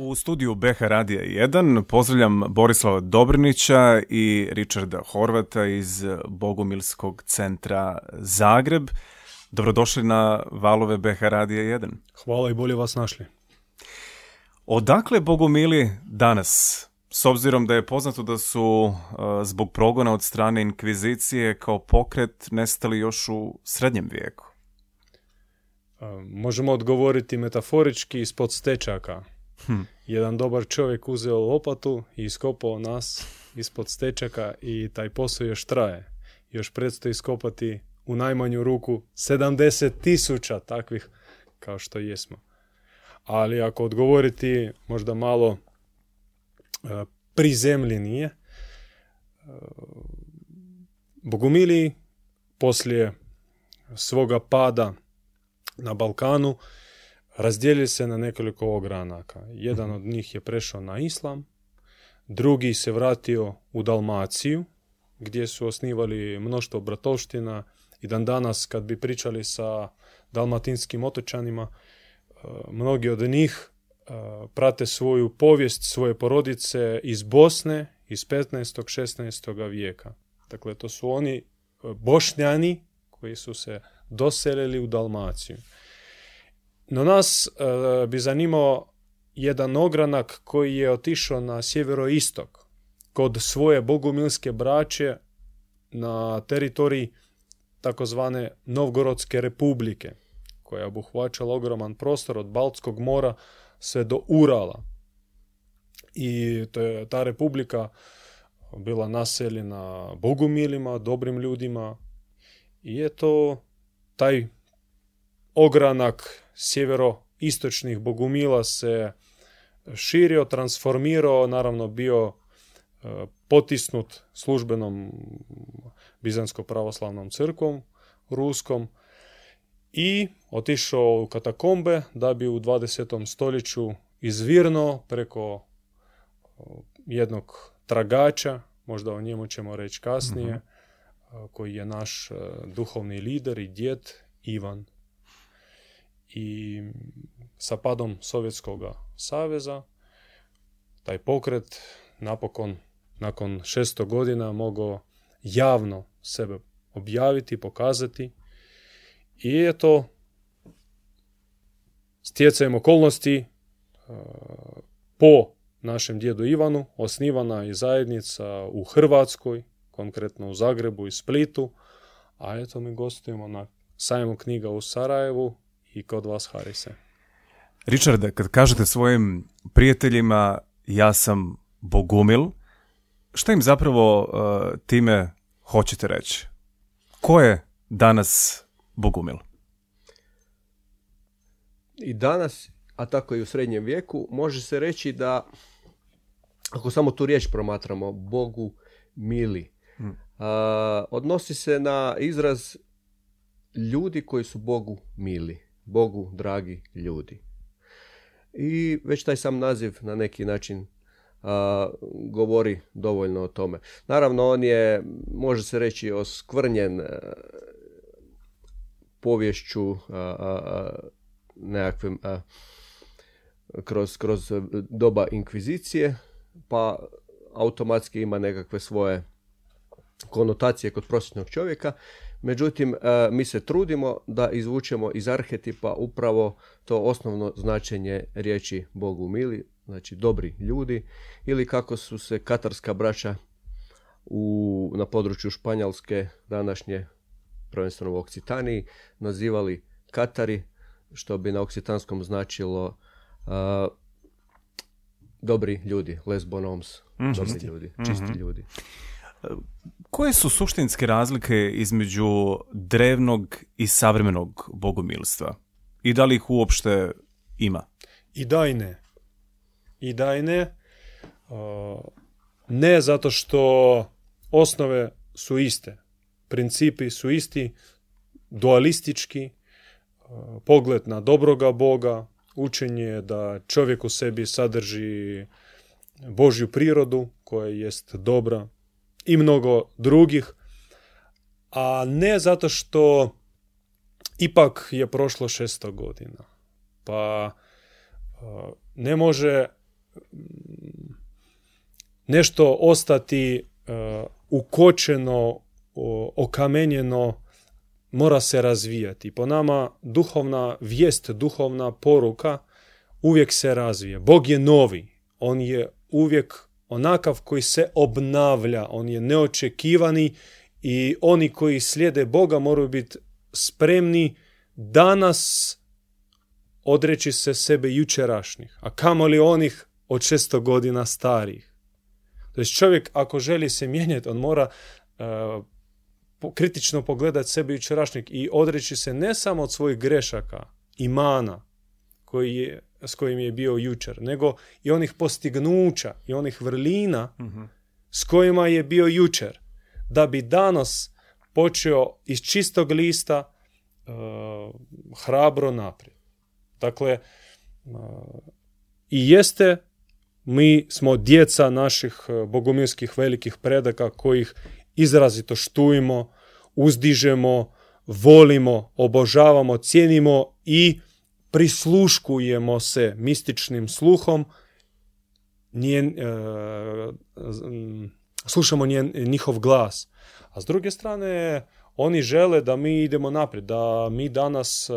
U studiju BH Radija 1 pozdravljam Borislava Dobrinića i Richarda Horvata iz Bogumilskog centra Zagreb. Dobrodošli na valove BH Radija 1. Hvala i bolje vas našli. Odakle Bogumili danas? S obzirom da je poznato da su uh, zbog progona od strane inkvizicije kao pokret nestali još u srednjem vijeku. Uh, možemo odgovoriti metaforički ispod stečaka. Hm. Jedan dobar čovjek uzeo lopatu i iskopao nas ispod stečaka i taj posao još traje. Još predstoji iskopati u najmanju ruku 70 tisuća takvih kao što jesmo. Ali ako odgovoriti možda malo uh, prizemljenije, uh, Bogumili poslije svoga pada na Balkanu razdijeli se na nekoliko ogranaka. Jedan od njih je prešao na islam, drugi se vratio u Dalmaciju, gdje su osnivali mnoštvo bratovština i dan danas kad bi pričali sa dalmatinskim otočanima, mnogi od njih prate svoju povijest, svoje porodice iz Bosne, iz 15. 16. vijeka. Dakle, to su oni bošnjani koji su se doselili u Dalmaciju. No nas e, bi zanimao jedan ogranak koji je otišao na sjeveroistok kod svoje bogumilske braće na teritoriji takozvane Novgorodske republike koja je obuhvaćala ogroman prostor od Baltskog mora sve do Urala. I to je ta republika bila naseljena bogumilima, dobrim ljudima i je to taj ogranak sjeveroistočnih bogumila se širio, transformirao, naravno bio e, potisnut službenom Bizansko-pravoslavnom crkvom ruskom i otišao u katakombe da bi u 20. stoljeću izvirno preko jednog tragača, možda o njemu ćemo reći kasnije, uh koji je naš duhovni lider i djed Ivan i sa padom Sovjetskog saveza taj pokret napokon nakon 600 godina mogao javno sebe objaviti, pokazati i eto stjecajem okolnosti po našem djedu Ivanu osnivana je zajednica u Hrvatskoj, konkretno u Zagrebu i Splitu, a eto mi gostujemo na sajmu knjiga u Sarajevu i kod vas Harise. Richarde, kad kažete svojim prijateljima ja sam Bogumil, šta im zapravo uh, time hoćete reći? Ko je danas Bogumil? I danas, a tako i u srednjem vijeku, može se reći da, ako samo tu riječ promatramo, Bogu mili, Hmm. a, odnosi se na izraz ljudi koji su Bogu mili, Bogu dragi ljudi. I već taj sam naziv na neki način a, govori dovoljno o tome. Naravno, on je, može se reći, oskvrnjen a, povješću a, nekakvim kroz, kroz doba inkvizicije, pa automatski ima nekakve svoje konotacije kod prosječnog čovjeka. Međutim, e, mi se trudimo da izvučemo iz arhetipa upravo to osnovno značenje riječi Bogu mili, znači dobri ljudi, ili kako su se katarska braća u, na području Španjolske današnje, prvenstveno u Okcitaniji, nazivali Katari, što bi na oksitanskom značilo uh, dobri ljudi, lesbonoms, Mhm. dobri ljudi, čisti Mhm. ljudi. Koje su suštinske razlike između drevnog i savremenog bogumilstva? I da li ih uopšte ima? I da i ne. I da i ne. Uh, ne zato što osnove su iste. Principi su isti, dualistički, uh, pogled na dobroga Boga, učenje da čovjek u sebi sadrži Božju prirodu koja jest dobra i mnogo drugih, a ne zato što ipak je prošlo 600 godina. Pa uh, ne može nešto ostati uh, ukočeno, okamenjeno, mora se razvijati. Po nama duhovna vijest, duhovna poruka uvijek se razvije. Bog je novi. On je uvijek onakav koji se obnavlja. On je neočekivani i oni koji slijede Boga moraju biti spremni danas odreći se sebe jučerašnjih, a kamoli onih od 600 godina starih. To čovjek ako želi se mijenjati, on mora po- kritično pogledati sebe jučerašnjeg i odreći se ne samo od svojih grešaka i mana koji je, s kojim je bio jučer, nego i onih postignuća i onih vrlina s kojima je bio jučer, da bi danas počeo iz čistog lista e, hrabro naprijed. Dakle, e, i jeste, mi smo djeca naših e, bogumilskih velikih predaka kojih izrazito štujemo, uzdižemo, volimo, obožavamo, cijenimo i prisluškujemo se mističnim sluhom, njen, e, slušamo njen, njihov glas. A s druge strane, oni žele da mi idemo naprijed, da mi danas e,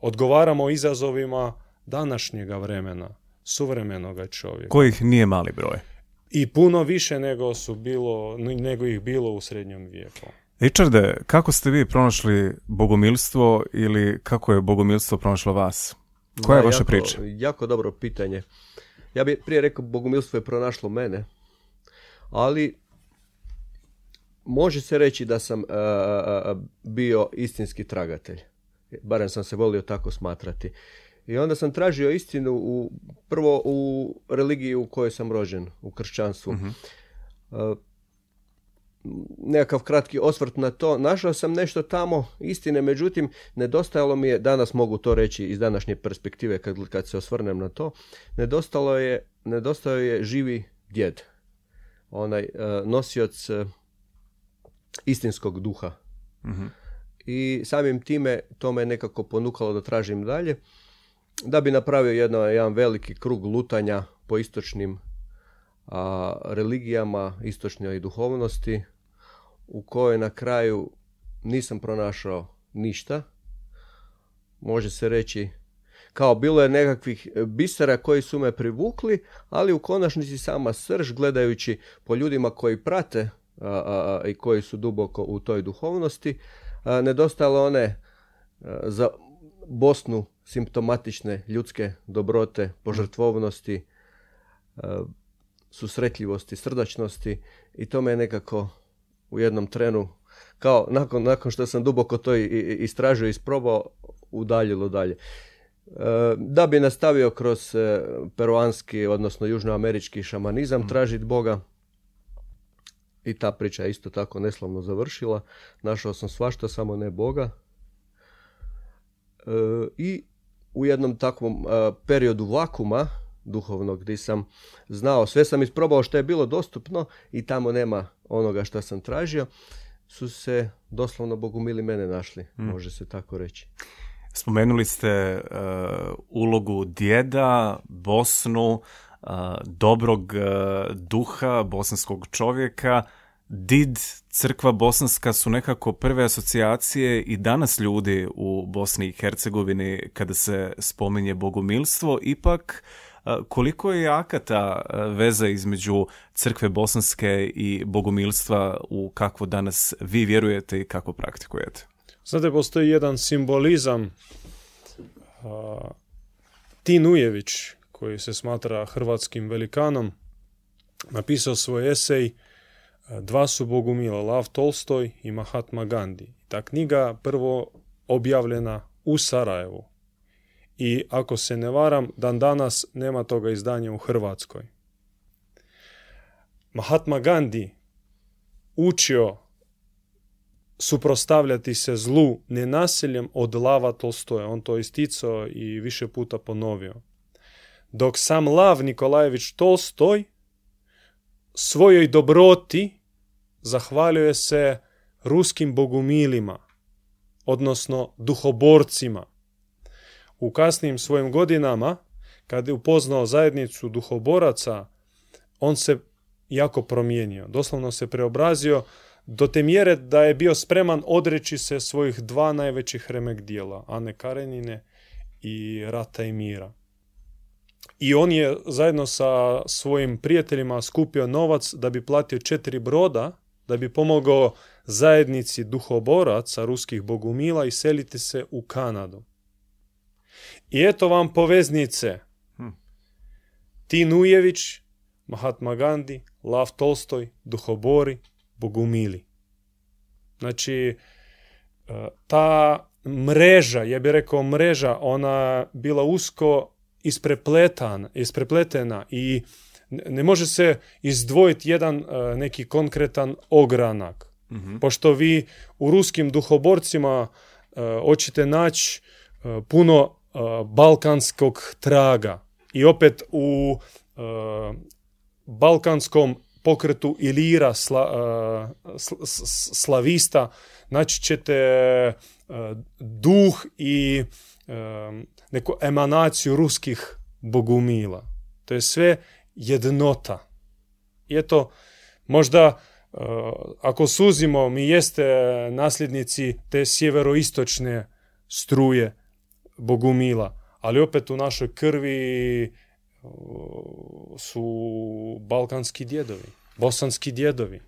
odgovaramo izazovima današnjega vremena, suvremenoga čovjeka. Kojih nije mali broj. I puno više nego su bilo, nego ih bilo u srednjem vijeku. Richarde, kako ste vi pronašli bogomilstvo ili kako je bogomilstvo pronašlo vas? Koja je Da, vaša jako, priča? Jako dobro pitanje. Ja bih prije rekao bogumilstvo je pronašlo mene, ali može se reći da sam e, e, bio istinski tragatelj. Barem sam se volio tako smatrati. I onda sam tražio istinu u, prvo u religiji u kojoj sam rođen, u kršćanstvu. E, nekakav kratki osvrt na to. Našao sam nešto tamo istine, međutim, nedostajalo mi je, danas mogu to reći iz današnje perspektive kad, kad se osvrnem na to, nedostalo je, nedostajao je živi djed. Onaj e, nosioc e, istinskog duha. Mhm. I samim time to me nekako ponukalo da tražim dalje. Da bi napravio jedno, jedan veliki krug lutanja po istočnim a, religijama, istočnoj duhovnosti, u kojoj na kraju nisam pronašao ništa. Može se reći kao bilo je nekakvih bisera koji su me privukli, ali u konačnici sama srž gledajući po ljudima koji prate a, a, i koji su duboko u toj duhovnosti, a, nedostajalo one za Bosnu simptomatične ljudske dobrote, požrtvovnosti, susretljivosti, srdačnosti i to me nekako u jednom trenu kao nakon, nakon što sam duboko to istražio i isprobao udaljilo dalje. E, Da bi nastavio kroz e, peruanski, odnosno južnoamerički šamanizam tražiti Boga i ta priča je isto tako neslavno završila. Našao sam svašta, samo ne Boga. E, I u jednom takvom e, periodu vakuma duhovnog gdje sam znao, sve sam isprobao što je bilo dostupno i tamo nema onoga što sam tražio, su se doslovno bogumili mene našli, može se tako reći. Spomenuli ste e, ulogu djeda, Bosnu, e, dobrog e, duha bosanskog čovjeka. Did, crkva bosanska su nekako prve asocijacije i danas ljudi u Bosni i Hercegovini kada se spominje bogumilstvo. Ipak, koliko je jaka ta veza između crkve bosanske i bogumilstva u kakvo danas vi vjerujete i kako praktikujete? Znate, postoji jedan simbolizam. A, Tin Ujević, koji se smatra hrvatskim velikanom, napisao svoj esej Dva su bogumila, Lav Tolstoj i Mahatma Gandhi. Ta knjiga prvo objavljena u Sarajevu. I ako se ne varam, dan danas nema toga izdanja u Hrvatskoj. Mahatma Gandhi učio suprostavljati se zlu nenasiljem od Lava Tolstoja. On to isticao i više puta ponovio. Dok sam Lav Nikolajević Tolstoj svojoj dobroti zahvaljuje se ruskim bogumilima, odnosno duhoborcima. U kasnijim svojim godinama, kad je upoznao zajednicu duhoboraca on se jako promijenio. Doslovno se preobrazio do te mjere da je bio spreman odreći se svojih dva najvećih remek dijela, Ane Karenine i Rata i Mira. I on je zajedno sa svojim prijateljima skupio novac da bi platio četiri broda, da bi pomogao zajednici duhoboraca ruskih bogumila i seliti se u Kanadu. I eto vam poveznice. Hm. Tin Ujević, Mahatma Gandhi, Lav Tolstoj, Duhobori, Bogumili. Znači, e, ta mreža, ja bih rekao mreža, ona bila usko isprepletana, isprepletena i ne može se izdvojiti jedan e, neki konkretan ogranak. Mhm. Pošto vi u ruskim duhoborcima hoćete naći e, puno e, balkanskog traga. I opet u balkanskom pokretu Ilira sla, slavista naći ćete duh i neku emanaciju ruskih bogumila. To je sve jednota. I eto, možda ako suzimo, mi jeste nasljednici te sjeveroistočne struje bogumila, ali opet u našoj krvi su balkanski djedovi, bosanski djedovi.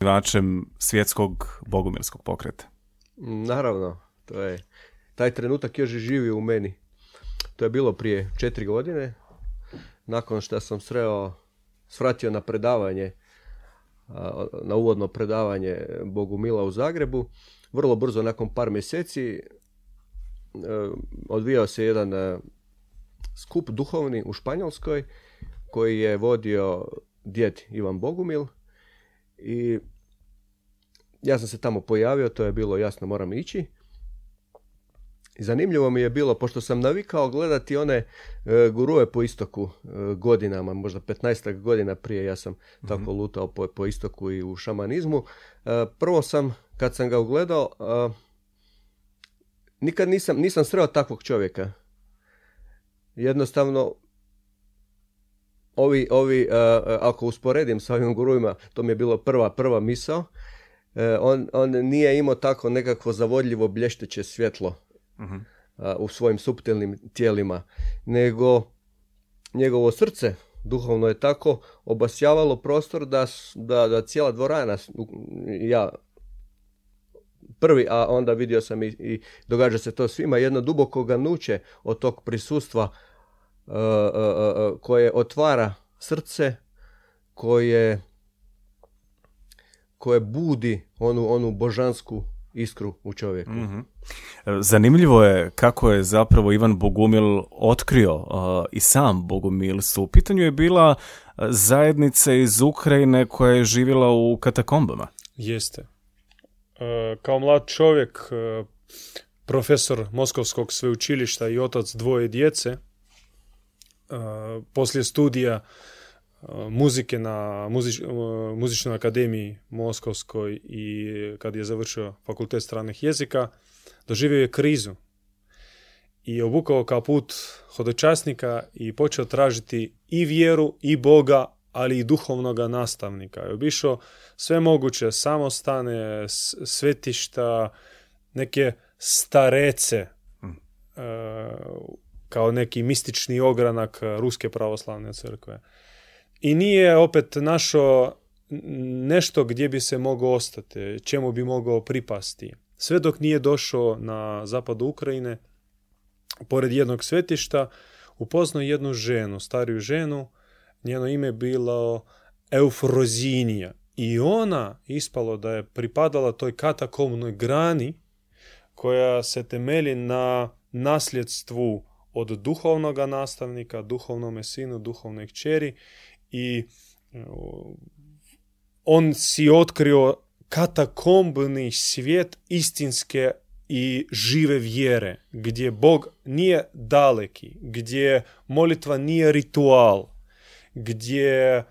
Načem svjetskog bogumilskog pokreta. Naravno, to je, taj trenutak još i živio u meni. To je bilo prije četiri godine, nakon što sam sreo, svratio na predavanje, na uvodno predavanje Bogu Mila u Zagrebu. Vrlo brzo, nakon par mjeseci, odvijao se jedan e, skup duhovni u Španjolskoj koji je vodio djed Ivan Bogumil i ja sam se tamo pojavio, to je bilo jasno moram ići. Zanimljivo mi je bilo, pošto sam navikao gledati one e, gurue po istoku e, godinama, možda 15 godina prije ja sam tako lutao po, po istoku i u šamanizmu. E, prvo sam, kad sam ga ugledao, e, nikad nisam, nisam sreo takvog čovjeka. Jednostavno, ovi, ovi e, ako usporedim sa ovim gurujima, to mi je bilo prva, prva misao, e, on, on nije imao tako nekakvo zavodljivo blješteće svjetlo Mhm. a, u svojim suptilnim tijelima, nego njegovo srce duhovno je tako obasjavalo prostor da, da, da cijela dvorana, ja prvi, a onda vidio sam i, i događa se to svima, jedno duboko ganuće od tog prisustva e, e, e, koje otvara srce, koje koje budi onu, onu božansku iskru u čovjeku. Mhm. Zanimljivo je kako je zapravo Ivan Bogumil otkrio uh, i sam Bogumilstvo. U pitanju je bila uh, zajednica iz Ukrajine koja je živjela u katakombama. Jeste. E, kao mlad čovjek, e, profesor Moskovskog sveučilišta i otac dvoje djece, e, poslije studija muzike na muzič, muzičnoj akademiji Moskovskoj i kad je završio fakultet stranih jezika, doživio je krizu i obukao kaput hodočasnika i počeo tražiti i vjeru i Boga, ali i duhovnoga nastavnika. I obišao sve moguće samostane, svetišta, neke starece, Mm. e, kao neki mistični ogranak Ruske pravoslavne crkve. I nije opet našao n- nešto gdje bi se mogao ostati, čemu bi mogao pripasti. Sve dok nije došao na zapadu Ukrajine, pored jednog svetišta, upoznao jednu ženu, stariju ženu, njeno ime je bilo Eufrozinija. I ona ispalo da je pripadala toj katakomnoj grani koja se temelji na nasljedstvu od duhovnog nastavnika, duhovnome sinu, duhovnoj kćeri i o, on si otkrio katakombni svijet istinske i žive vjere, gdje Bog nije daleki, gdje molitva nije ritual, gdje e,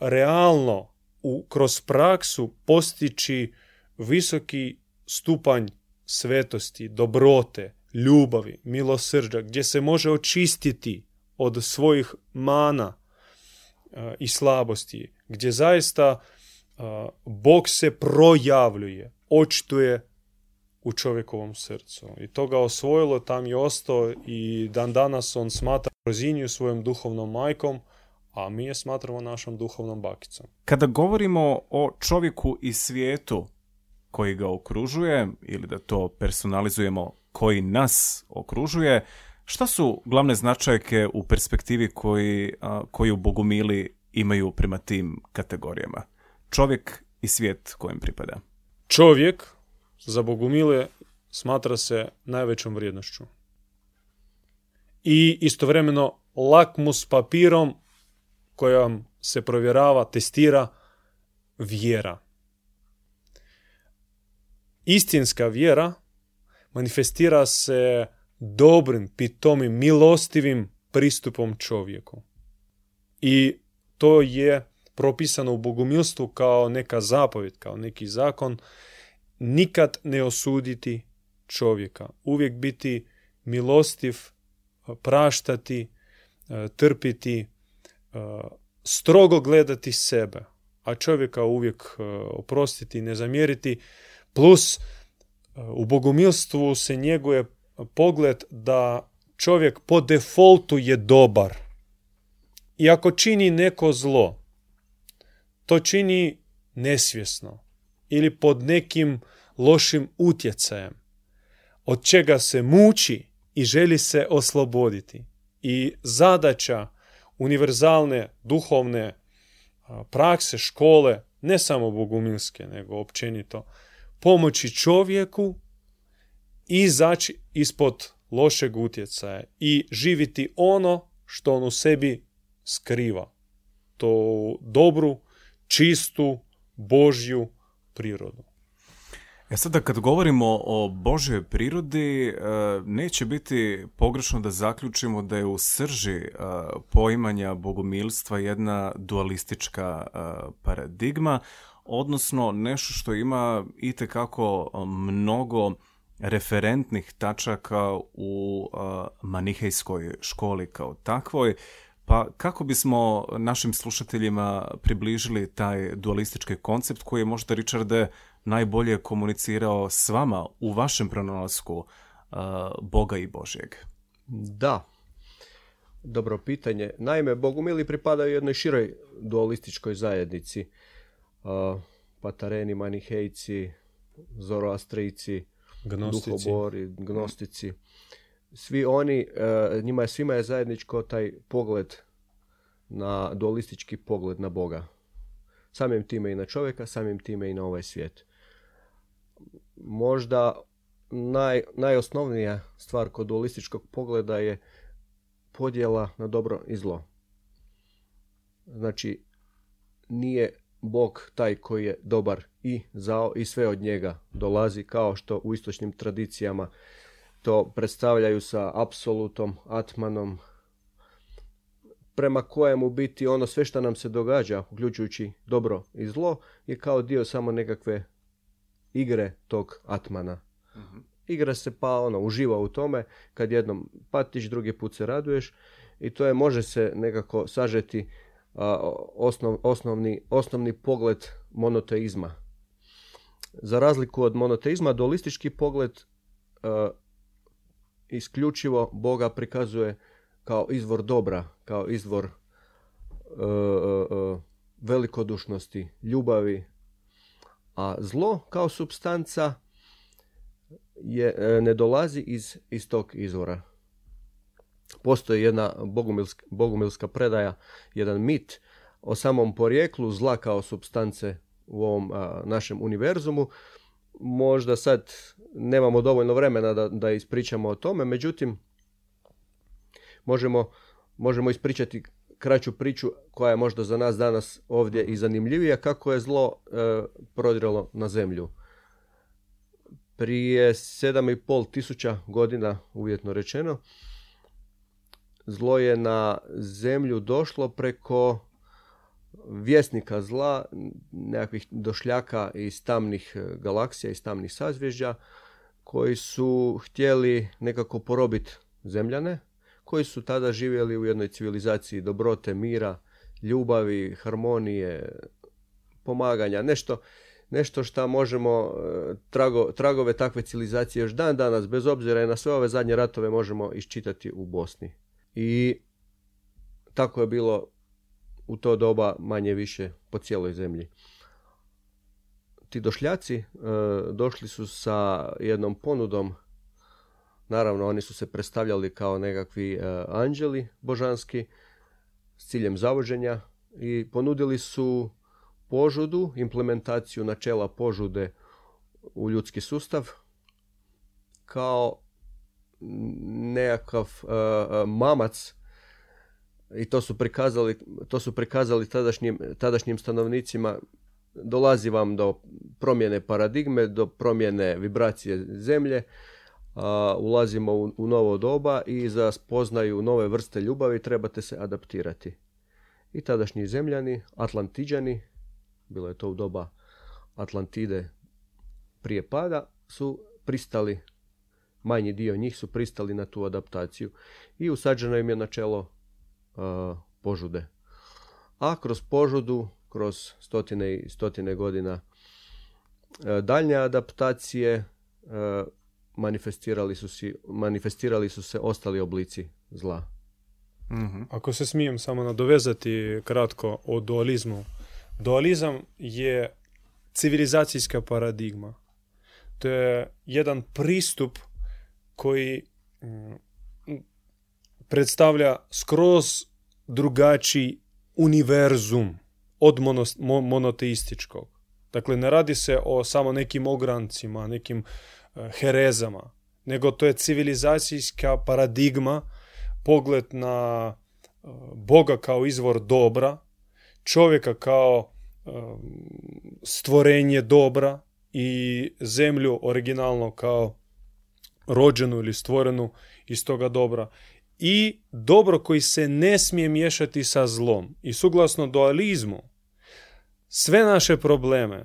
realno u, kroz praksu postići visoki stupanj svetosti, dobrote, ljubavi, milosrđa, gdje se može očistiti od svojih mana, i slabosti, gdje zaista Bog se projavljuje, očituje u čovjekovom srcu. I to ga osvojilo, tam je ostao i dan danas on smatra Roziniju svojom duhovnom majkom, a mi je smatramo našom duhovnom bakicom. Kada govorimo o čovjeku i svijetu koji ga okružuje, ili da to personalizujemo koji nas okružuje, šta su glavne značajke u perspektivi koji, koji u Bogumili imaju prema tim kategorijama? Čovjek i svijet kojem pripada. Čovjek za Bogumile smatra se najvećom vrijednošću. I istovremeno lakmus papirom kojom se provjerava, testira vjera. Istinska vjera manifestira se dobrim, pitomim, milostivim pristupom čovjeku. I to je propisano u bogumilstvu kao neka zapovjed, kao neki zakon, nikad ne osuditi čovjeka. Uvijek biti milostiv, praštati, trpiti, strogo gledati sebe, a čovjeka uvijek oprostiti i ne zamjeriti, plus u bogomilstvu se njeguje pogled da čovjek po defaultu je dobar. I ako čini neko zlo, to čini nesvjesno ili pod nekim lošim utjecajem, od čega se muči i želi se osloboditi. I zadaća univerzalne duhovne prakse, škole, ne samo bogumilske, nego općenito, pomoći čovjeku izaći ispod lošeg utjecaja i živiti ono što on u sebi skriva. To dobru, čistu, božju prirodu. E sada kad govorimo o Božoj prirodi, e, neće biti pogrešno da zaključimo da je u srži e, poimanja bogomilstva jedna dualistička e, paradigma, odnosno nešto što ima itekako mnogo referentnih tačaka u manihejskoj školi kao takvoj. Pa kako bismo našim slušateljima približili taj dualistički koncept koji je možda, Richarde, najbolje komunicirao s vama u vašem pronalasku uh, Boga i Božjeg? Da, dobro pitanje. Naime, Bogumili pripadaju jednoj široj dualističkoj zajednici. Uh, patareni, manihejci, zoroastrici, gnostici. duhobori, gnostici. Svi oni, uh, njima je svima je zajedničko taj pogled na dualistički pogled na Boga. Samim time i na čovjeka, samim time i na ovaj svijet možda naj, najosnovnija stvar kod dualističkog pogleda je podjela na dobro i zlo. Znači, nije Bog taj koji je dobar i zao i sve od njega dolazi kao što u istočnim tradicijama to predstavljaju sa apsolutom, atmanom, prema kojemu biti ono sve što nam se događa, uključujući dobro i zlo, je kao dio samo nekakve igre tog Atmana. uh Igra se pa ono, uživa u tome, kad jednom patiš, drugi put se raduješ i to je, može se nekako sažeti osnov, osnovni, osnovni pogled monoteizma. Za razliku od monoteizma, dualistički pogled isključivo Boga prikazuje kao izvor dobra, kao izvor velikodušnosti, ljubavi, a zlo kao substanca je, e, ne dolazi iz, iz tog izvora. Postoji jedna bogumilska, bogumilska predaja, jedan mit o samom porijeklu zla kao substance u ovom našem univerzumu. Možda sad nemamo dovoljno vremena da, da ispričamo o tome, međutim možemo, možemo ispričati kraću priču koja je možda za nas danas ovdje i zanimljivija kako je zlo e, prodiralo na zemlju. Prije 7,5 tisuća godina, uvjetno rečeno, zlo je na zemlju došlo preko vjesnika zla, nekakvih došljaka iz tamnih e, galaksija, iz tamnih sazvježđa, koji su htjeli nekako porobiti zemljane, koji su tada živjeli u jednoj civilizaciji dobrote, mira ljubavi, harmonije, pomaganja, nešto, nešto što možemo, e, trago, tragove takve civilizacije još dan danas, bez obzira i na sve ove zadnje ratove, možemo iščitati u Bosni. I tako je bilo u to doba manje više po cijeloj zemlji. Ti došljaci e, došli su sa jednom ponudom Naravno, oni su se predstavljali kao nekakvi e, anđeli božanski s ciljem zavođenja i ponudili su požudu, implementaciju načela požude u ljudski sustav kao nekakav e, e, mamac i to su prikazali, to su prikazali tadašnjim, tadašnjim stanovnicima. Dolazi vam do promjene paradigme, do promjene vibracije zemlje, ulazimo u, u novo doba i za spoznaju nove vrste ljubavi trebate se adaptirati. I tadašnji zemljani, Atlantiđani, bilo je to u doba Atlantide prije pada, su pristali, manji dio njih su pristali na tu adaptaciju i usađeno im je načelo uh, požude. A kroz požudu, kroz stotine i stotine godina daljnje adaptacije, manifestirali su, si, manifestirali su se ostali oblici zla. mm Ako se smijem samo nadovezati kratko o dualizmu. Dualizam je civilizacijska paradigma. To je jedan pristup koji mm, predstavlja skroz drugačiji univerzum od monoteističkog. Dakle, ne radi se o samo nekim ograncima, nekim herezama, nego to je civilizacijska paradigma, pogled na e, Boga kao izvor dobra, čovjeka kao e, stvorenje dobra i zemlju originalno kao rođenu ili stvorenu iz toga dobra i dobro koji se ne smije miješati sa zlom. I suglasno dualizmu, sve naše probleme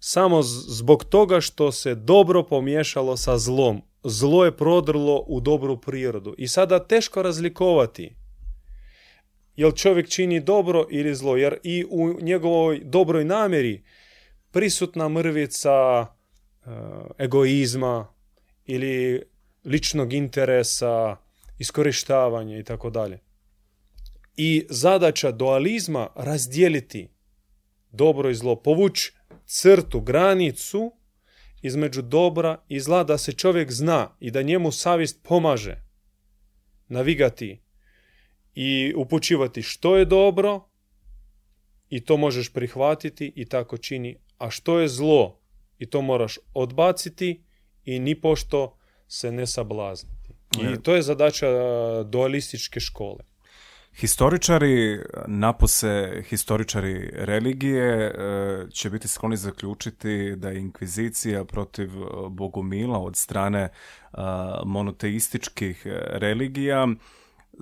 samo zbog toga što se dobro pomiješalo sa zlom. Zlo je prodrlo u dobru prirodu. I sada teško razlikovati jel čovjek čini dobro ili zlo, jer i u njegovoj dobroj namjeri prisutna mrvica e, egoizma ili ličnog interesa, iskorištavanja i tako dalje. I zadaća dualizma razdijeliti dobro i zlo, povući crtu, granicu između dobra i zla da se čovjek zna i da njemu savjest pomaže navigati i upućivati što je dobro i to možeš prihvatiti i tako čini, a što je zlo i to moraš odbaciti i ni pošto se ne sablazniti. I to je zadaća dualističke škole. Historičari, napose historičari religije, e, će biti skloni zaključiti da je inkvizicija protiv e, Bogumila od strane e, monoteističkih religija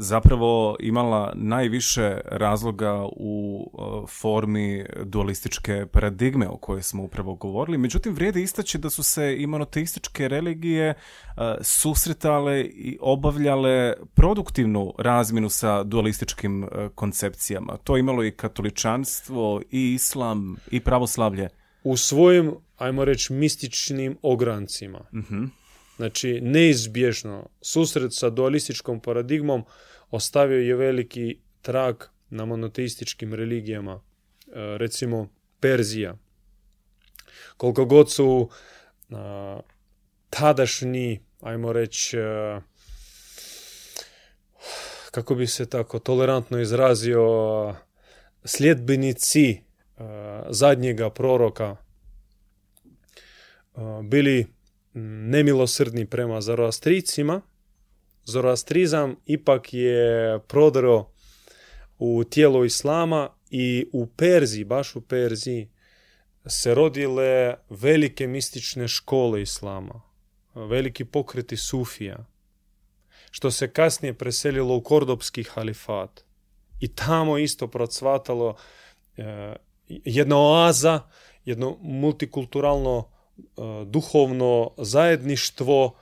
zapravo imala najviše razloga u e, formi dualističke paradigme o kojoj smo upravo govorili. Međutim, vrijedi istaći da su se i monoteističke religije e, susretale i obavljale produktivnu razminu sa dualističkim e, koncepcijama. To je imalo i katoličanstvo, i islam, i pravoslavlje. U svojim, ajmo reći, mističnim ograncima. uh Znači, neizbježno susret sa dualističkom paradigmom ostavio je veliki trag na monoteističkim religijama. E, recimo, Perzija. Koliko god su tadašnji, ajmo reći, e, kako bi se tako tolerantno izrazio, sljedbenici e, zadnjega proroka bili nemilosrdni prema zoroastricima, zoroastrizam ipak je prodro u tijelo islama i u Perziji, baš u Perziji, se rodile velike mistične škole islama, veliki pokreti sufija, što se kasnije preselilo u kordopski halifat. I tamo isto procvatalo e, jedna oaza, jedno multikulturalno E, duhovno zajedništvo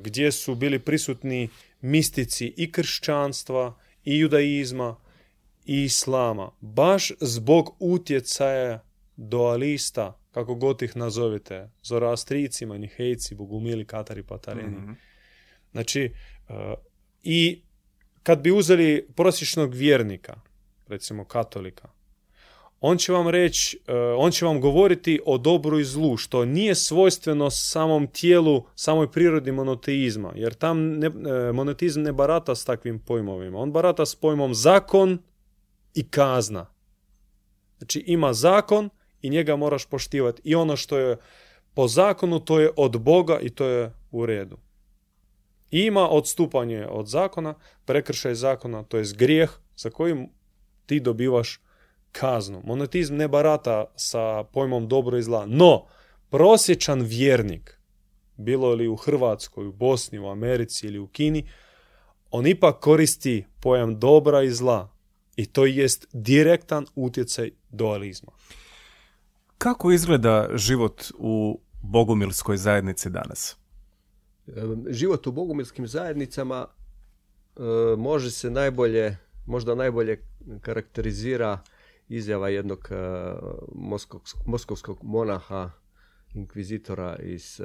gdje su bili prisutni mistici i kršćanstva i judaizma i islama, baš zbog utjecaja dualista, kako god ih nazovete, zoroastricima, manihejci, bogumili, katari, patareni. Mhm. Znači, i kad bi uzeli prosječnog vjernika, recimo katolika, on će vam reći, e, on će vam govoriti o dobru i zlu, što nije svojstveno samom tijelu, samoj prirodi monoteizma, jer tam ne, e, monoteizam ne barata s takvim pojmovima. On barata s pojmom zakon i kazna. Znači ima zakon i njega moraš poštivati. I ono što je po zakonu, to je od Boga i to je u redu. I ima odstupanje od zakona, prekršaj zakona, to je grijeh za kojim ti dobivaš kaznu. Monotizm ne barata sa pojmom dobro i zla. No, prosječan vjernik, bilo li u Hrvatskoj, u Bosni, u Americi ili u Kini, on ipak koristi pojam dobra i zla. I to jest direktan utjecaj dualizma. Kako izgleda život u bogumilskoj zajednici danas? Život u bogumilskim zajednicama e, može se najbolje, možda najbolje karakterizira izjava jednog e, moskovskog, moskovskog monaha, inkvizitora iz, e,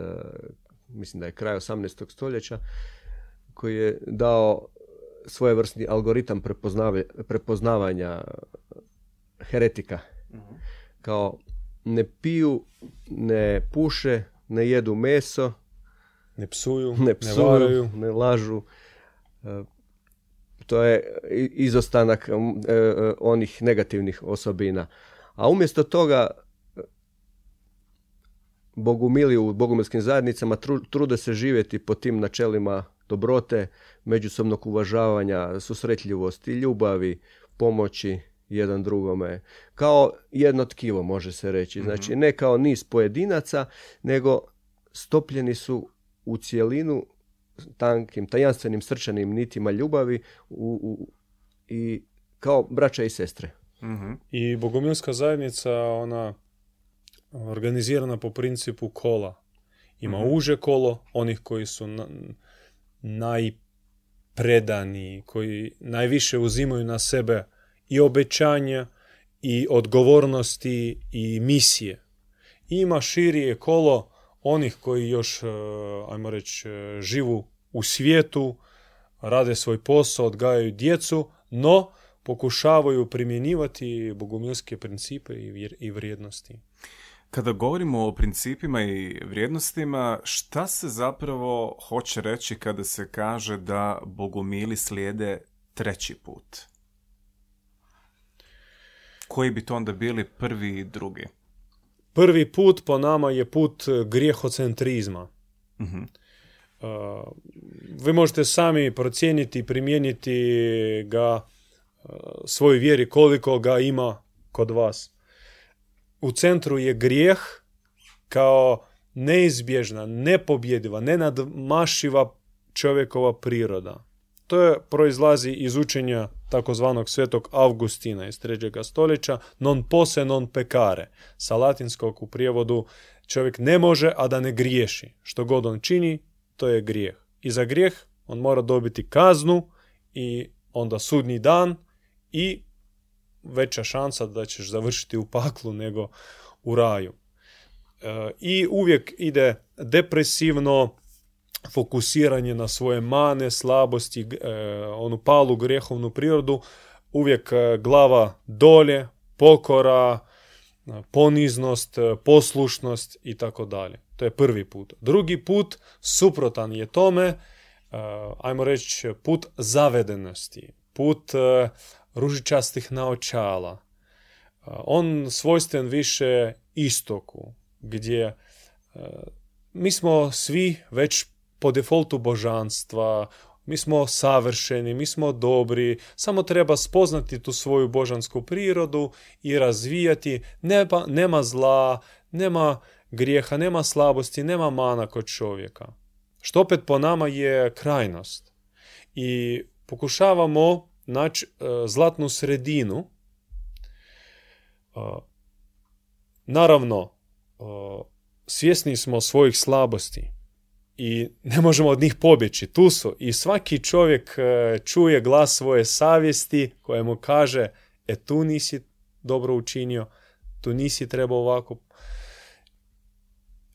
mislim da je kraj 18. stoljeća, koji je dao svojevrsni algoritam prepoznavanja heretika. Kao ne piju, ne puše, ne jedu meso, Ne psuju, ne ne, psuju, varaju. ne lažu. To je izostanak m, e, e, onih negativnih osobina. A umjesto toga bogumili u bogumilskim zajednicama tru- trude se živjeti po tim načelima dobrote, međusobnog uvažavanja, susretljivosti, ljubavi, pomoći jedan drugome. Kao jedno tkivo može se reći. Znači ne kao niz pojedinaca, nego stopljeni su u cijelinu tankim, tajanstvenim srčanim nitima ljubavi u, u- i kao braća i sestre. Mhm. I bogumilska zajednica, ona organizirana po principu kola. Ima uže kolo, onih koji su na, najpredaniji, koji najviše uzimaju na sebe i obećanja, i odgovornosti, i misije. I ima širije kolo onih koji još, e, ajmo reći, e, živu u svijetu, rade svoj posao, odgajaju djecu, no pokušavaju primjenjivati bogumilske principe i vrijednosti. Kada govorimo o principima i vrijednostima, šta se zapravo hoće reći kada se kaže da bogumili slijede treći put? Koji bi to onda bili prvi i drugi? Prvi put po nama je put e, grijehocentrizma. Mhm. Uh, vi možete sami procijeniti i primijeniti ga uh, svojoj vjeri koliko ga ima kod vas. U centru je grijeh kao neizbježna, nepobjediva, nenadmašiva čovjekova priroda. To je proizlazi iz učenja takozvanog svetog Augustina iz 3. stoljeća non pose non pecare. Sa latinskog u prijevodu čovjek ne može, a da ne griješi. Što god on čini, to je grijeh. I za grijeh on mora dobiti kaznu i onda sudnji dan i veća šansa da ćeš završiti u paklu nego u raju. E, I uvijek ide depresivno fokusiranje na svoje mane, slabosti, e, onu palu grijehovnu prirodu, uvijek e, glava dolje, pokora, e, poniznost, poslušnost i tako dalje. To je prvi put. Drugi put, suprotan je tome, ajmo reći, put zavedenosti, put ružičastih naočala. On svojstven više istoku, gdje mi smo svi već po defaultu božanstva, mi smo savršeni, mi smo dobri, samo treba spoznati tu svoju božansku prirodu i razvijati. Nema, nema zla, nema grijeha, nema slabosti, nema mana kod čovjeka. Što opet po nama je krajnost. I pokušavamo naći e, zlatnu sredinu. E, naravno, e, svjesni smo svojih slabosti i ne možemo od njih pobjeći. Tu su i svaki čovjek e, čuje glas svoje savjesti koje mu kaže e tu nisi dobro učinio, tu nisi trebao ovako.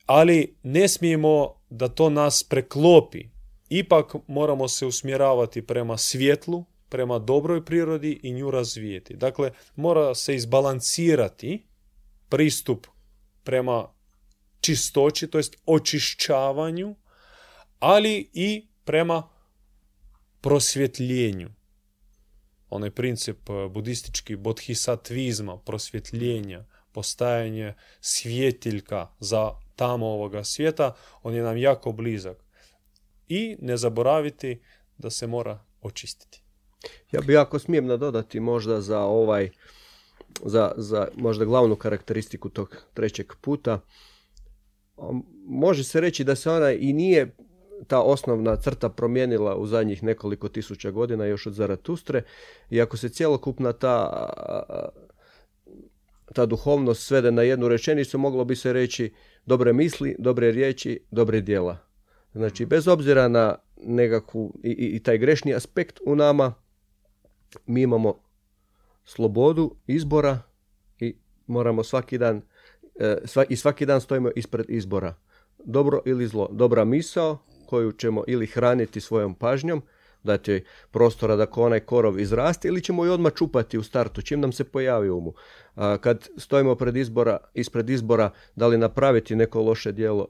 Ali ne smijemo da to nas preklopi. Ipak moramo se usmjeravati prema svjetlu, prema dobroj prirodi i nju razvijeti. Dakle, mora se izbalansirati pristup prema čistoći, to jest očišćavanju, ali i prema prosvjetljenju. Onaj princip eh, budistički bodhisatvizma, prosvjetljenja, postajanje svjetiljka za tamo ovoga svijeta, on je nam jako blizak. I ne zaboraviti da se mora očistiti. Ja bi ako smijem nadodati možda za ovaj, za, za možda glavnu karakteristiku tog trećeg puta, može se reći da se ona i nije ta osnovna crta promijenila u zadnjih nekoliko tisuća godina još od Zaratustre i ako se cjelokupna ta, ta duhovnost svede na jednu rečenicu, moglo bi se reći dobre misli, dobre riječi, dobre djela. Znači, bez obzira na nekakvu i, i taj grešni aspekt u nama, mi imamo slobodu izbora i moramo svaki dan e, i svaki dan stojimo ispred izbora. Dobro ili zlo. Dobra misao koju ćemo ili hraniti svojom pažnjom, dati prostora da onaj korov izraste ili ćemo ju odmah čupati u startu, čim nam se pojavi umu. A kad stojimo pred izbora, ispred izbora da li napraviti neko loše djelo,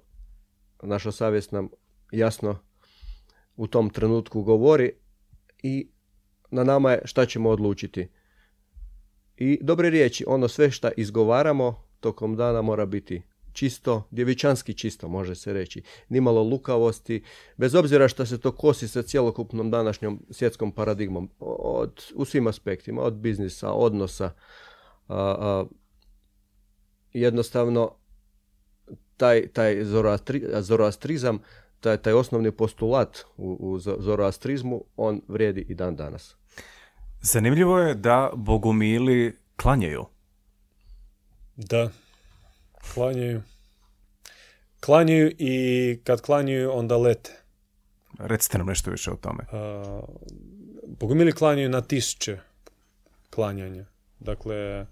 naša savjest nam jasno u tom trenutku govori i na nama je šta ćemo odlučiti. I dobre riječi, ono sve što izgovaramo tokom dana mora biti čisto, djevičanski čisto može se reći. Nimalo lukavosti, bez obzira što se to kosi sa cjelokupnom današnjom svjetskom paradigmom od, u svim aspektima, od biznisa, odnosa. A, jednostavno, taj, taj zoroastrizam, taj, taj osnovni postulat u, u zoroastrizmu, on vrijedi i dan danas. Zanimljivo je da bogumili klanjaju. Da, klanjaju. Klanjaju i kad klanjaju onda lete. Recite nam nešto više o tome. Uh, bogumili klanjaju na tisuće klanjanja. Dakle,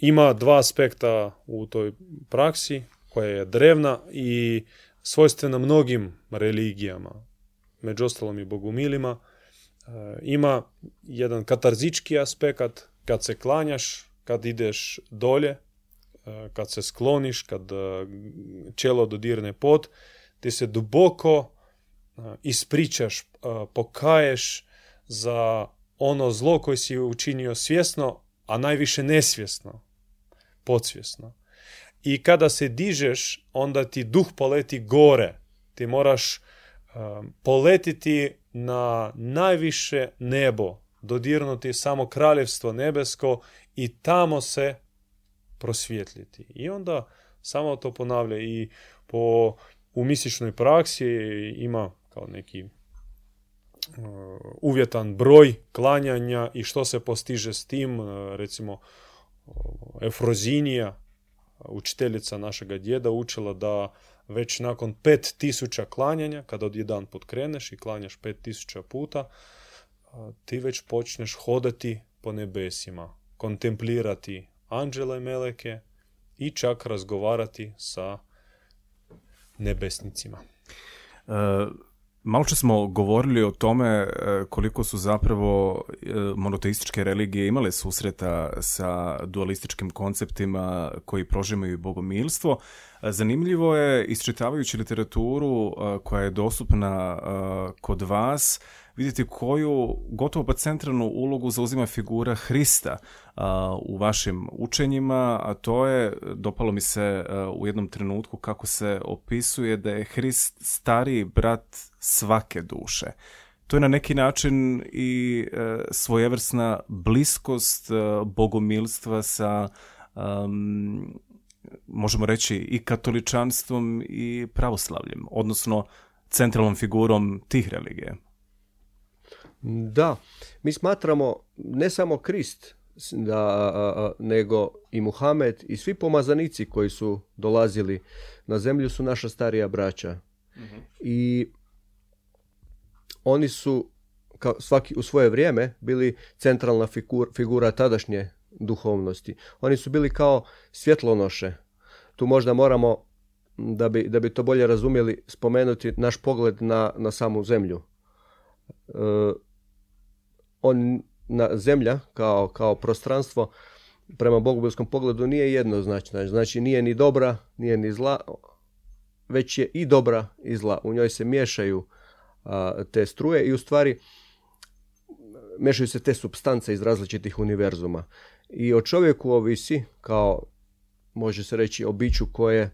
ima dva aspekta u toj praksi koja je drevna i svojstvena mnogim religijama, među ostalom i bogumilima. Ima jedan katarzički aspekt kad se klanjaš, kad ideš dolje, kad se skloniš, kad čelo dodirne pot, ti se duboko ispričaš, pokaješ za ono zlo koje si učinio svjesno, a najviše nesvjesno, podsvjesno. I kada se dižeš, onda ti duh poleti gore. Ti moraš poletiti na najviše nebo, dodirnuti samo kraljevstvo nebesko i tamo se prosvjetljiti. I onda samo to ponavlja i po u misičnoj praksi ima kao neki uh, uvjetan broj klanjanja i što se postiže s tim, uh, recimo uh, Efrozinija, učiteljica našega djeda, učila da već nakon pet tisuća klanjanja, kada jedan put kreneš i klanjaš pet tisuća puta, ti već počneš hodati po nebesima, kontemplirati anđele meleke i čak razgovarati sa nebesnicima. E, malo smo govorili o tome e, koliko su zapravo e, monoteističke religije imale susreta sa dualističkim konceptima koji prožimaju bogomilstvo. Zanimljivo je, isčitavajući literaturu koja je dostupna kod vas, vidjeti koju gotovo pa centralnu ulogu zauzima figura Hrista u vašim učenjima, a to je, dopalo mi se u jednom trenutku kako se opisuje da je Hrist stariji brat svake duše. To je na neki način i e, svojevrsna bliskost e, bogomilstva sa možemo reći i katoličanstvom i pravoslavljem, odnosno centralnom figurom tih religije. Da, mi smatramo ne samo Krist, da, nego i Muhamed i svi pomazanici koji su dolazili na zemlju su naša starija braća. Mhm. I oni su kao svaki u svoje vrijeme bili centralna figur, figura tadašnje duhovnosti. Oni su bili kao svjetlonoše. Tu možda moramo, da bi, da bi to bolje razumjeli, spomenuti naš pogled na, na samu zemlju. E, on, na, zemlja kao, kao prostranstvo prema bogobilskom pogledu nije jednoznačna. Znači nije ni dobra, nije ni zla, već je i dobra i zla. U njoj se miješaju te struje i u stvari mešaju se te substance iz različitih univerzuma. I o čovjeku ovisi, kao može se reći o biću koje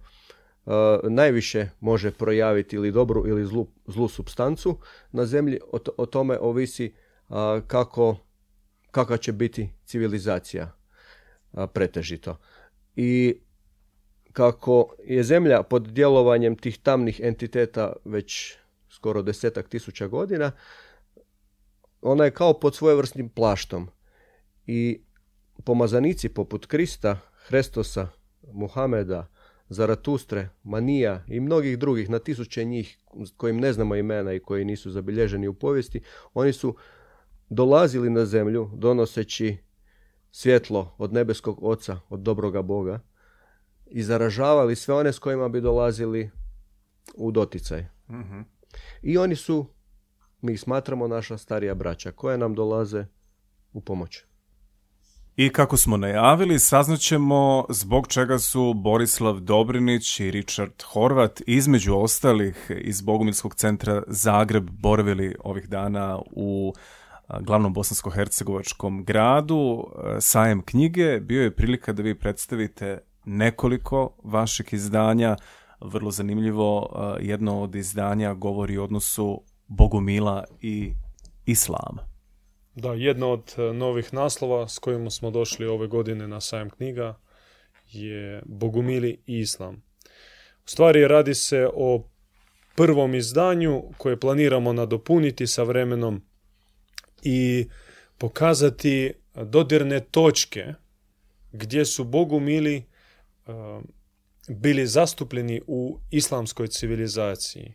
najviše može projaviti ili dobru ili zlu, zlu substancu na zemlji, o, o tome ovisi kako, kakva će biti civilizacija pretežito. I kako je zemlja pod djelovanjem tih tamnih entiteta već skoro desetak tisuća godina, ona je kao pod svojevrsnim plaštom. I pomazanici poput Krista, Hrestosa, Muhameda, Zaratustre, Manija i mnogih drugih, na tisuće njih kojim ne znamo imena i koji nisu zabilježeni u povijesti, oni su dolazili na zemlju donoseći svjetlo od nebeskog oca, od dobroga Boga i zaražavali sve one s kojima bi dolazili u doticaj. Mhm. I oni su, mi smatramo naša starija braća, koja nam dolaze u pomoć. I kako smo najavili, saznaćemo zbog čega su Borislav Dobrinić i Richard Horvat između ostalih iz Bogumilskog centra Zagreb boravili ovih dana u glavnom bosansko-hercegovačkom gradu. Sajem knjige bio je prilika da vi predstavite nekoliko vaših izdanja. Vrlo zanimljivo, jedno od izdanja govori o odnosu Bogumila i Islama. Da, jedno od e, novih naslova s kojima smo došli ove godine na sajam knjiga je Bogumili i Islam. U stvari radi se o prvom izdanju koje planiramo nadopuniti sa vremenom i pokazati dodirne točke gdje su Bogumili e, bili zastupljeni u islamskoj civilizaciji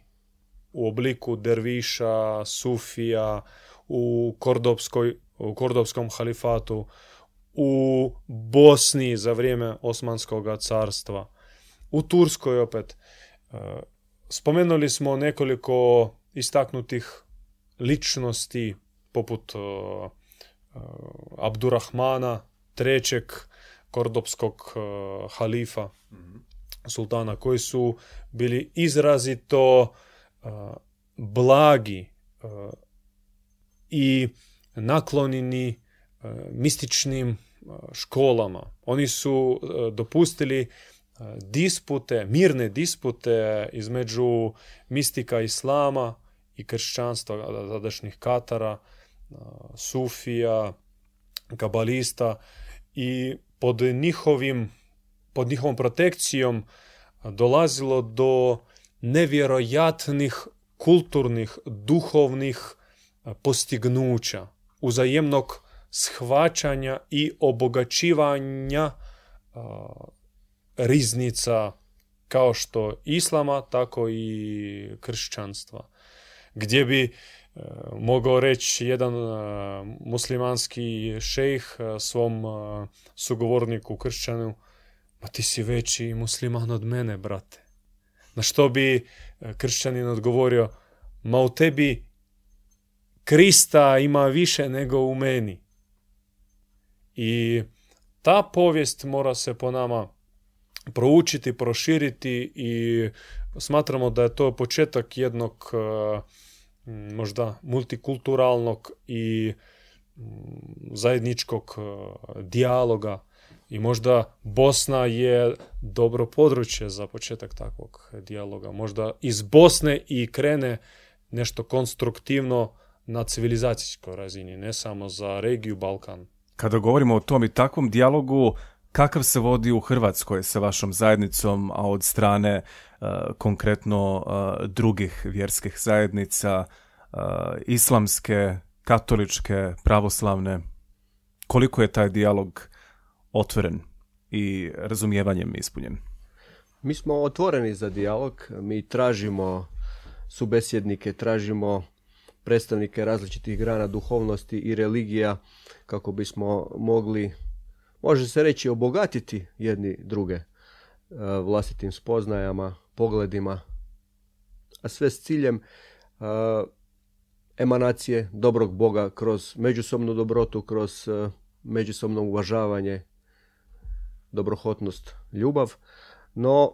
u obliku derviša, sufija, u, Kordopskoj, u Kordopskom halifatu, u Bosni za vrijeme Osmanskog carstva, u Turskoj opet. E, spomenuli smo nekoliko istaknutih ličnosti poput e, e, Abdurrahmana, trećeg kordopskog halifa, mhm. sultana, koji su bili izrazito blagi i naklonjeni e, mističnim e, školama. Oni su e, dopustili dispute, mirne dispute između mistika islama i kršćanstva tadašnjih Katara, Sufija, kabalista i pod njihovim pod njihovom protekcijom dolazilo do nevjerojatnih kulturnih, duhovnih postignuća, uzajemnog shvaćanja i obogaćivanja riznica kao što islama, tako i kršćanstva. Gdje bi mogao reći jedan e, muslimanski šejh e, svom sugovorniku kršćanu, ma ti si veći musliman od mene, brate. Na što bi kršćanin odgovorio, ma u tebi Krista ima više nego u meni. I ta povijest mora se po nama proučiti, proširiti i smatramo da je to početak jednog e, možda multikulturalnog i zajedničkog e, dijaloga i možda Bosna je dobro područje za početak takvog dijaloga. Možda iz Bosne i krene nešto konstruktivno na civilizacijskoj razini, ne samo za regiju Balkan. Kada govorimo o tom i takvom dijalogu, kakav se vodi u Hrvatskoj sa vašom zajednicom, a od strane konkretno e, drugih vjerskih zajednica, e, islamske, katoličke, pravoslavne, koliko je taj dijalog otvoren i razumijevanjem ispunjen? Mi smo otvoreni za dijalog, mi tražimo subesjednike, tražimo predstavnike različitih grana duhovnosti i religija kako bismo mogli, može se reći, obogatiti jedni druge e, vlastitim spoznajama, pogledima, a sve s ciljem e, emanacije dobrog Boga kroz međusobnu dobrotu, kroz e, međusobno uvažavanje, dobrohotnost, ljubav. No,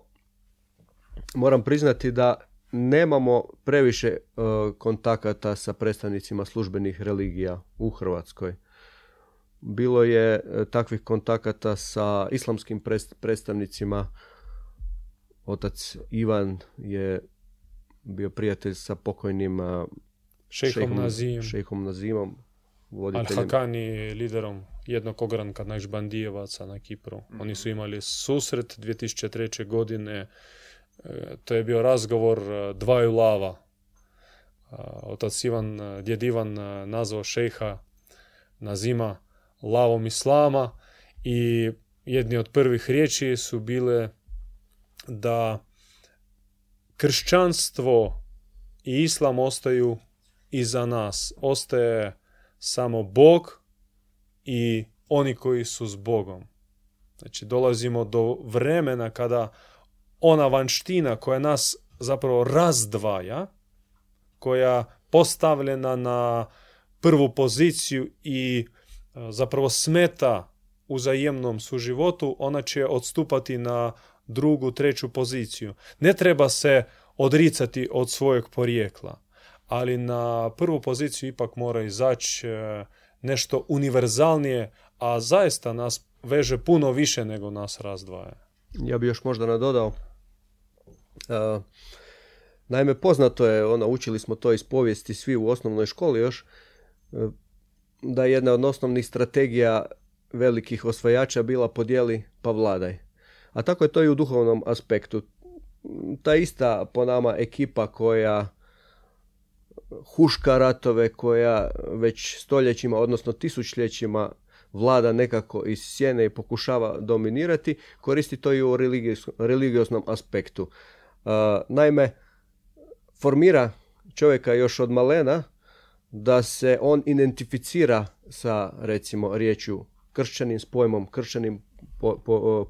moram priznati da nemamo previše e, kontakata sa predstavnicima službenih religija u Hrvatskoj. Bilo je takvih kontakata sa islamskim predstavnicima. Otac Ivan je bio prijatelj sa pokojnim uh, šejhom, Nazim. šejhom Nazimom, Al-Hakani liderom jednog ogranka bandijevaca na Kipru. Oni su imali susret 2003. godine E, to je bio razgovor e, dvaju lava. E, otac Ivan, djed Ivan nazvao šeha Nazima lavom islama i jedni od prvih riječi su bile da kršćanstvo i islam ostaju iza nas. Ostaje samo Bog i oni koji su s Bogom. Znači dolazimo do vremena kada ona vanština koja nas zapravo razdvaja, koja postavljena na prvu poziciju i e, zapravo smeta uzajemnom suživotu, ona će odstupati na drugu, treću poziciju. Ne treba se odricati od svojeg porijekla, ali na prvu poziciju ipak mora izaći e, nešto univerzalnije, a zaista nas veže puno više nego nas razdvaja. Ja bi još možda nadodao naime, poznato je, ono, učili smo to iz povijesti svi u osnovnoj školi još, e, da je jedna od osnovnih strategija velikih osvajača bila podijeli pa vladaj. A tako je to i u duhovnom aspektu. Ta ista po nama ekipa koja huška ratove, koja već stoljećima, odnosno tisućljećima vlada nekako iz sjene i pokušava dominirati, koristi to i u religioznom aspektu. Naime, formira čovjeka još od malena da se on identificira sa recimo riječju kršćanin s pojmom kršćanin,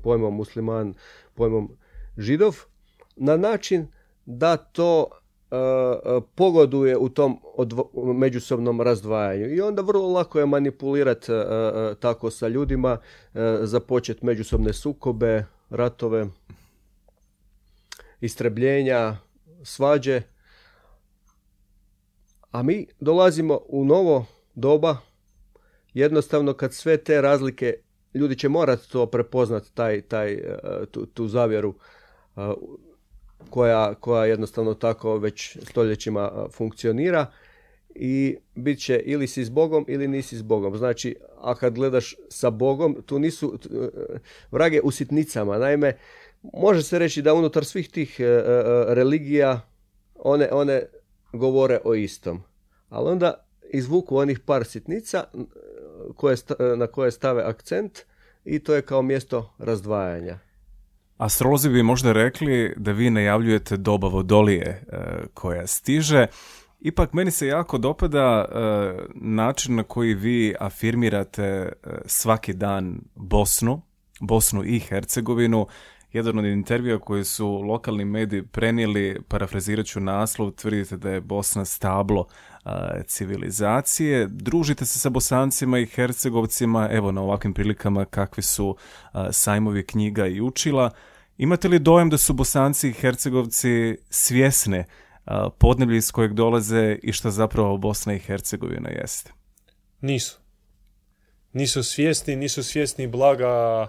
pojmom musliman, pojmom židov na način da to pogoduje u tom međusobnom razdvajanju. I onda vrlo lako je manipulirati tako sa ljudima, započeti međusobne sukobe, ratove istrebljenja, svađe. A mi dolazimo u novo doba, jednostavno kad sve te razlike, ljudi će morati to prepoznati, taj, taj, e, tu, tu zavjeru e, koja, koja jednostavno tako već stoljećima e, funkcionira i bit će ili si s Bogom ili nisi s Bogom. Znači, a kad gledaš sa Bogom, tu nisu vrage u sitnicama. Naime, može se reći da unutar svih tih religija one, one govore o istom. Ali onda izvuku onih par sitnica koje, na koje stave akcent i to je kao mjesto razdvajanja. Astrolozi bi možda rekli da vi najavljujete doba vodolije koja stiže. Ipak meni se jako dopada način na koji vi afirmirate svaki dan Bosnu, Bosnu i Hercegovinu jedan od intervjua koji su lokalni mediji prenijeli, parafrazirat ću naslov, tvrdite da je Bosna stablo civilizacije. Družite se sa Bosancima i Hercegovcima, evo na ovakvim prilikama kakvi su sajmovi knjiga i učila. Imate li dojam da su Bosanci i Hercegovci svjesne podneblje iz kojeg dolaze i što zapravo Bosna i Hercegovina jeste? Nisu. Nisu svjesni, nisu svjesni blaga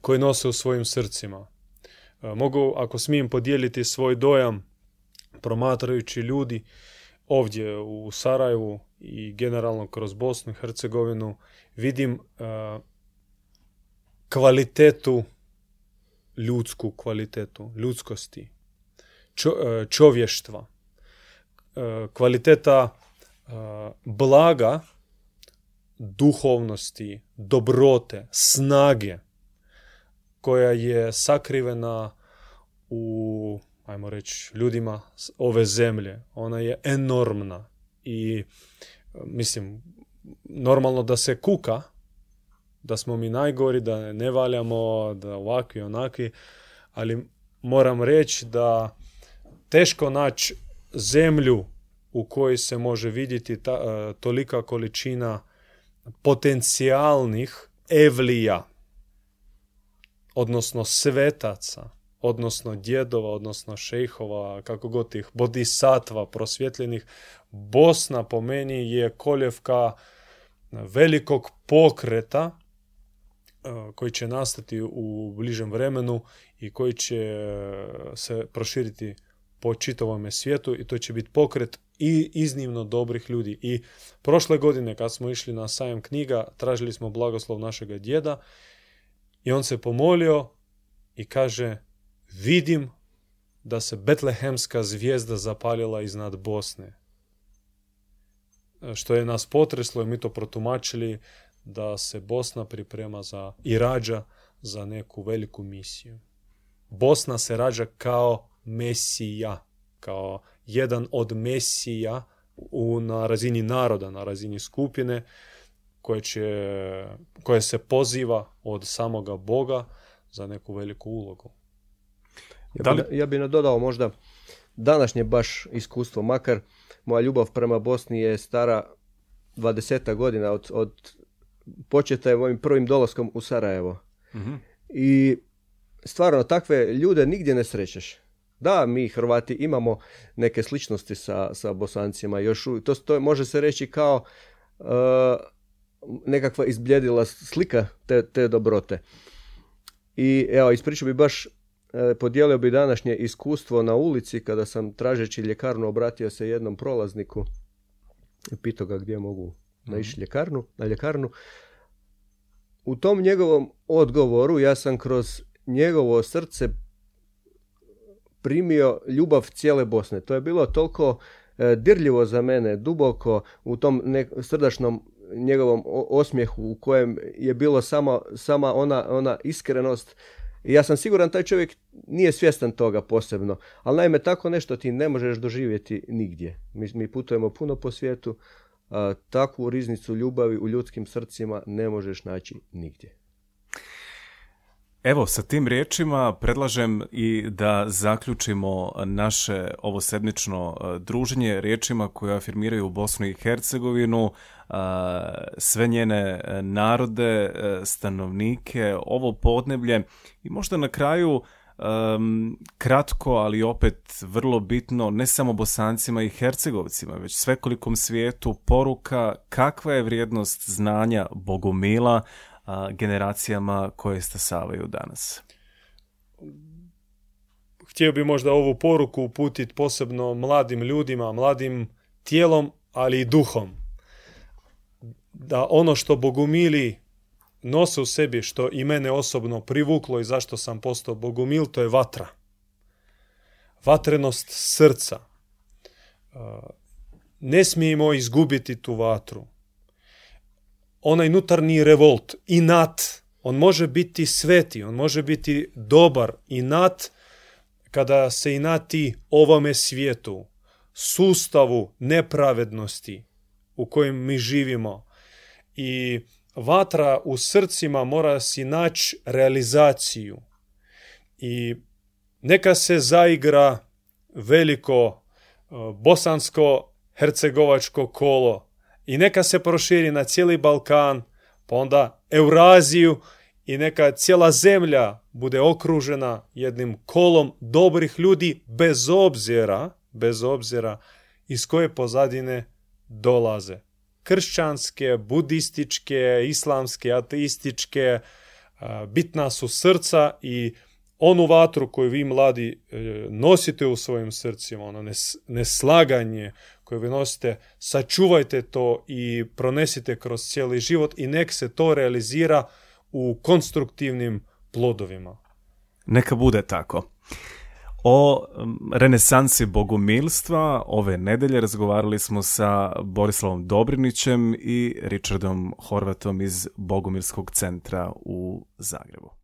koji nose u svojim srcima. E, mogu, ako smijem podijeliti svoj dojam promatrajući ljudi ovdje u Sarajevu i generalno kroz Bosnu i Hercegovinu, vidim e, kvalitetu, ljudsku kvalitetu, ljudskosti, e, čovještva, kvaliteta blaga, duhovnosti, dobrote, snage, koja je sakrivena u, ajmo reći, ljudima ove zemlje. Ona je enormna i mislim, normalno da se kuka, da smo mi najgori, da ne valjamo, da ovakvi, onakvi, ali moram reći da teško naći zemlju u kojoj se može vidjeti ta, e, tolika količina potencijalnih evlija, odnosno svetaca, odnosno djedova, odnosno šejhova, kako god ih, bodisatva prosvjetljenih. Bosna po meni je koljevka velikog pokreta e, koji će nastati u bližem vremenu i koji će se proširiti po čitavome svijetu i to će biti pokret i iznimno dobrih ljudi. I prošle godine kad smo išli na sajam knjiga, tražili smo blagoslov našega djeda i on se pomolio i kaže vidim da se betlehemska zvijezda zapalila iznad Bosne. Što je nas potreslo i mi to protumačili da se Bosna priprema za i rađa za neku veliku misiju. Bosna se rađa kao mesija, kao jedan od mesija u, na razini naroda, na razini skupine koje, će, koje se poziva od samoga Boga za neku veliku ulogu. Ja, bi, ja bi nadodao možda današnje baš iskustvo, makar moja ljubav prema Bosni je stara 20 godina od, od početa je mojim prvim dolaskom u Sarajevo. Mhm. I stvarno takve ljude nigdje ne srećeš. Da, mi Hrvati imamo neke sličnosti sa, sa Bosancima. Još, to, to može se reći kao uh, nekakva izbljedila slika te, te dobrote. I evo, ispričao bi baš, podijelio bi današnje iskustvo na ulici kada sam tražeći ljekarnu obratio se jednom prolazniku i pitao ga gdje mogu naići mhm. ljekarnu, na ljekarnu. U tom njegovom odgovoru ja sam kroz njegovo srce primio ljubav cijele Bosne. To je bilo toliko e, dirljivo za mene, duboko u tom srdačnom njegovom osmijehu u kojem je bilo samo, sama ona, ona iskrenost. I ja sam siguran taj čovjek nije svjestan toga posebno, ali naime tako nešto ti ne možeš doživjeti nigdje. Mi, mi putujemo puno po svijetu, a takvu riznicu ljubavi u ljudskim srcima ne možeš naći nigdje. Evo, sa tim riječima predlažem i da zaključimo naše ovo sedmično e, druženje riječima koje afirmiraju Bosnu i Hercegovinu, e, sve njene e, narode, stanovnike, ovo podneblje i možda na kraju kratko, ali opet vrlo bitno, ne samo bosancima i hercegovcima, već svekolikom svijetu poruka kakva je vrijednost znanja Bogumila, generacijama koje stasavaju danas. Htio bi možda ovu poruku uputiti posebno mladim ljudima, mladim tijelom, ali i duhom. Da ono što bogumili nose u sebi, što i mene osobno privuklo i zašto sam postao bogumil, to je vatra. Vatrenost srca. Ne smijemo izgubiti tu vatru onaj nutarnji revolt, inat, on može biti sveti, on može biti dobar, inat, kada se inati ovome svijetu, sustavu nepravednosti u kojem mi živimo. I vatra u srcima mora si naći realizaciju. I neka se zaigra veliko eh, bosansko-hercegovačko kolo i neka se proširi na cijeli Balkan, pa onda Euraziju i neka cijela zemlja bude okružena jednim kolom dobrih ljudi bez obzira, bez obzira iz koje pozadine dolaze. Kršćanske, budističke, islamske, ateističke, bitna su srca i onu vatru koju vi mladi e, nosite u svojim srcima, ono neslaganje koje vi nosite, sačuvajte to i pronesite kroz cijeli život i nek se to realizira u konstruktivnim plodovima. Neka bude tako. O renesansi bogumilstva ove nedelje razgovarali smo sa Borislavom Dobrinićem i Richardom Horvatom iz Bogumilskog centra u Zagrebu.